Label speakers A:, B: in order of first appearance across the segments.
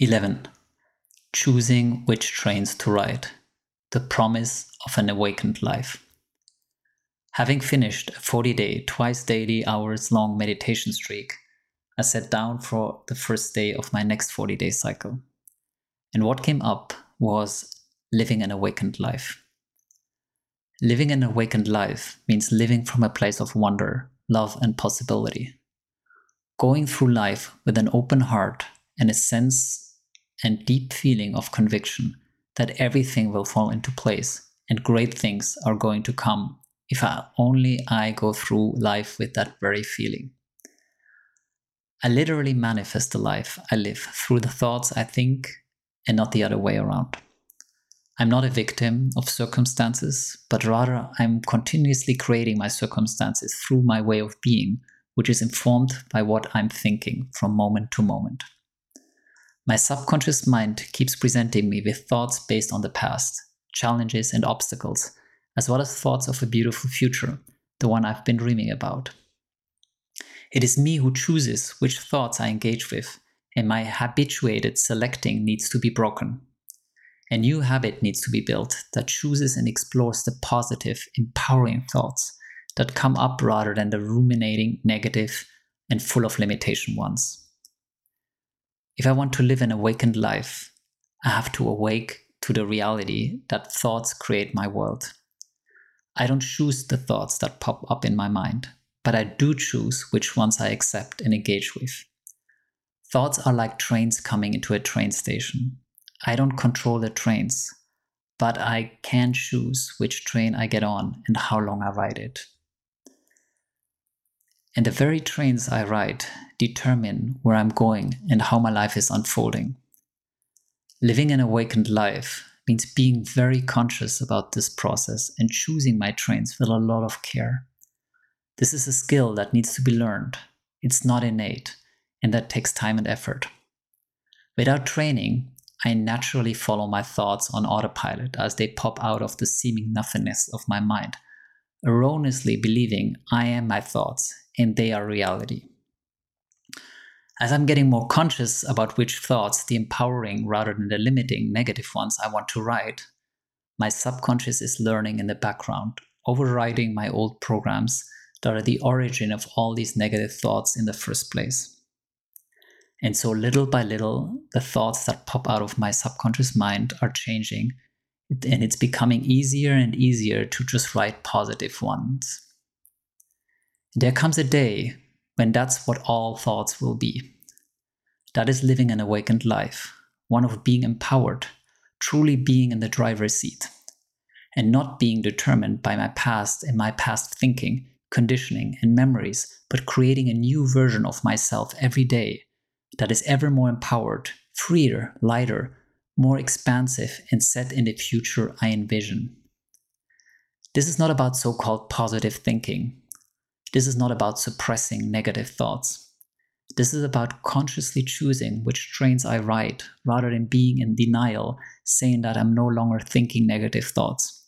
A: 11. Choosing which trains to ride. The promise of an awakened life. Having finished a 40 day, twice daily, hours long meditation streak, I sat down for the first day of my next 40 day cycle. And what came up was living an awakened life. Living an awakened life means living from a place of wonder, love, and possibility. Going through life with an open heart and a sense and deep feeling of conviction that everything will fall into place and great things are going to come if I, only I go through life with that very feeling. I literally manifest the life I live through the thoughts I think and not the other way around. I'm not a victim of circumstances, but rather I'm continuously creating my circumstances through my way of being, which is informed by what I'm thinking from moment to moment. My subconscious mind keeps presenting me with thoughts based on the past, challenges and obstacles, as well as thoughts of a beautiful future, the one I've been dreaming about. It is me who chooses which thoughts I engage with, and my habituated selecting needs to be broken. A new habit needs to be built that chooses and explores the positive, empowering thoughts that come up rather than the ruminating, negative, and full of limitation ones. If I want to live an awakened life, I have to awake to the reality that thoughts create my world. I don't choose the thoughts that pop up in my mind, but I do choose which ones I accept and engage with. Thoughts are like trains coming into a train station. I don't control the trains, but I can choose which train I get on and how long I ride it. And the very trains I ride determine where I'm going and how my life is unfolding. Living an awakened life means being very conscious about this process and choosing my trains with a lot of care. This is a skill that needs to be learned. It's not innate, and that takes time and effort. Without training, I naturally follow my thoughts on autopilot as they pop out of the seeming nothingness of my mind, erroneously believing I am my thoughts and they are reality. As I'm getting more conscious about which thoughts, the empowering rather than the limiting negative ones, I want to write, my subconscious is learning in the background, overriding my old programs that are the origin of all these negative thoughts in the first place. And so, little by little, the thoughts that pop out of my subconscious mind are changing, and it's becoming easier and easier to just write positive ones. There comes a day when that's what all thoughts will be. That is living an awakened life, one of being empowered, truly being in the driver's seat, and not being determined by my past and my past thinking, conditioning, and memories, but creating a new version of myself every day that is ever more empowered, freer, lighter, more expansive, and set in the future I envision. This is not about so called positive thinking, this is not about suppressing negative thoughts. This is about consciously choosing which trains I ride rather than being in denial, saying that I'm no longer thinking negative thoughts.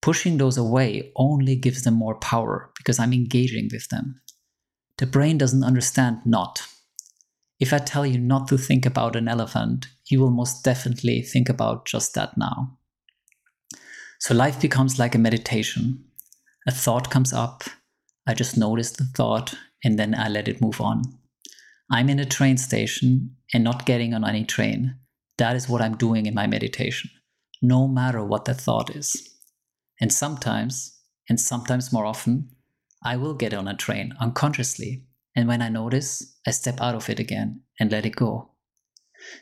A: Pushing those away only gives them more power because I'm engaging with them. The brain doesn't understand not. If I tell you not to think about an elephant, you will most definitely think about just that now. So life becomes like a meditation. A thought comes up, I just notice the thought and then I let it move on. I'm in a train station and not getting on any train. That is what I'm doing in my meditation, no matter what the thought is. And sometimes, and sometimes more often, I will get on a train unconsciously. And when I notice, I step out of it again and let it go.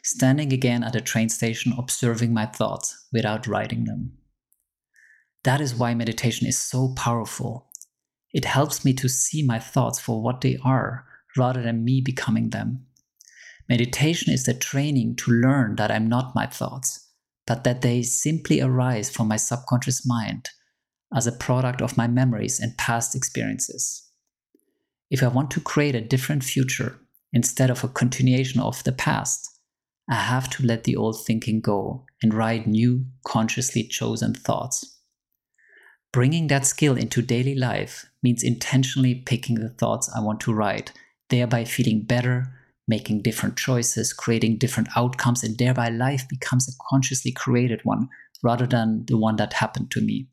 A: Standing again at a train station, observing my thoughts without writing them. That is why meditation is so powerful it helps me to see my thoughts for what they are rather than me becoming them. Meditation is the training to learn that I'm not my thoughts, but that they simply arise from my subconscious mind as a product of my memories and past experiences. If I want to create a different future instead of a continuation of the past, I have to let the old thinking go and write new, consciously chosen thoughts. Bringing that skill into daily life means intentionally picking the thoughts I want to write, thereby feeling better, making different choices, creating different outcomes, and thereby life becomes a consciously created one rather than the one that happened to me.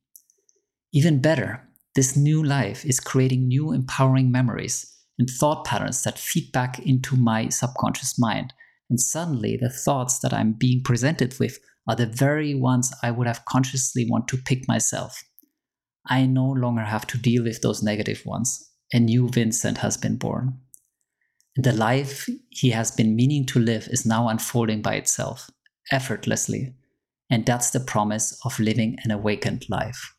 A: Even better, this new life is creating new empowering memories and thought patterns that feed back into my subconscious mind. And suddenly, the thoughts that I'm being presented with are the very ones I would have consciously want to pick myself. I no longer have to deal with those negative ones. A new Vincent has been born. The life he has been meaning to live is now unfolding by itself, effortlessly. And that's the promise of living an awakened life.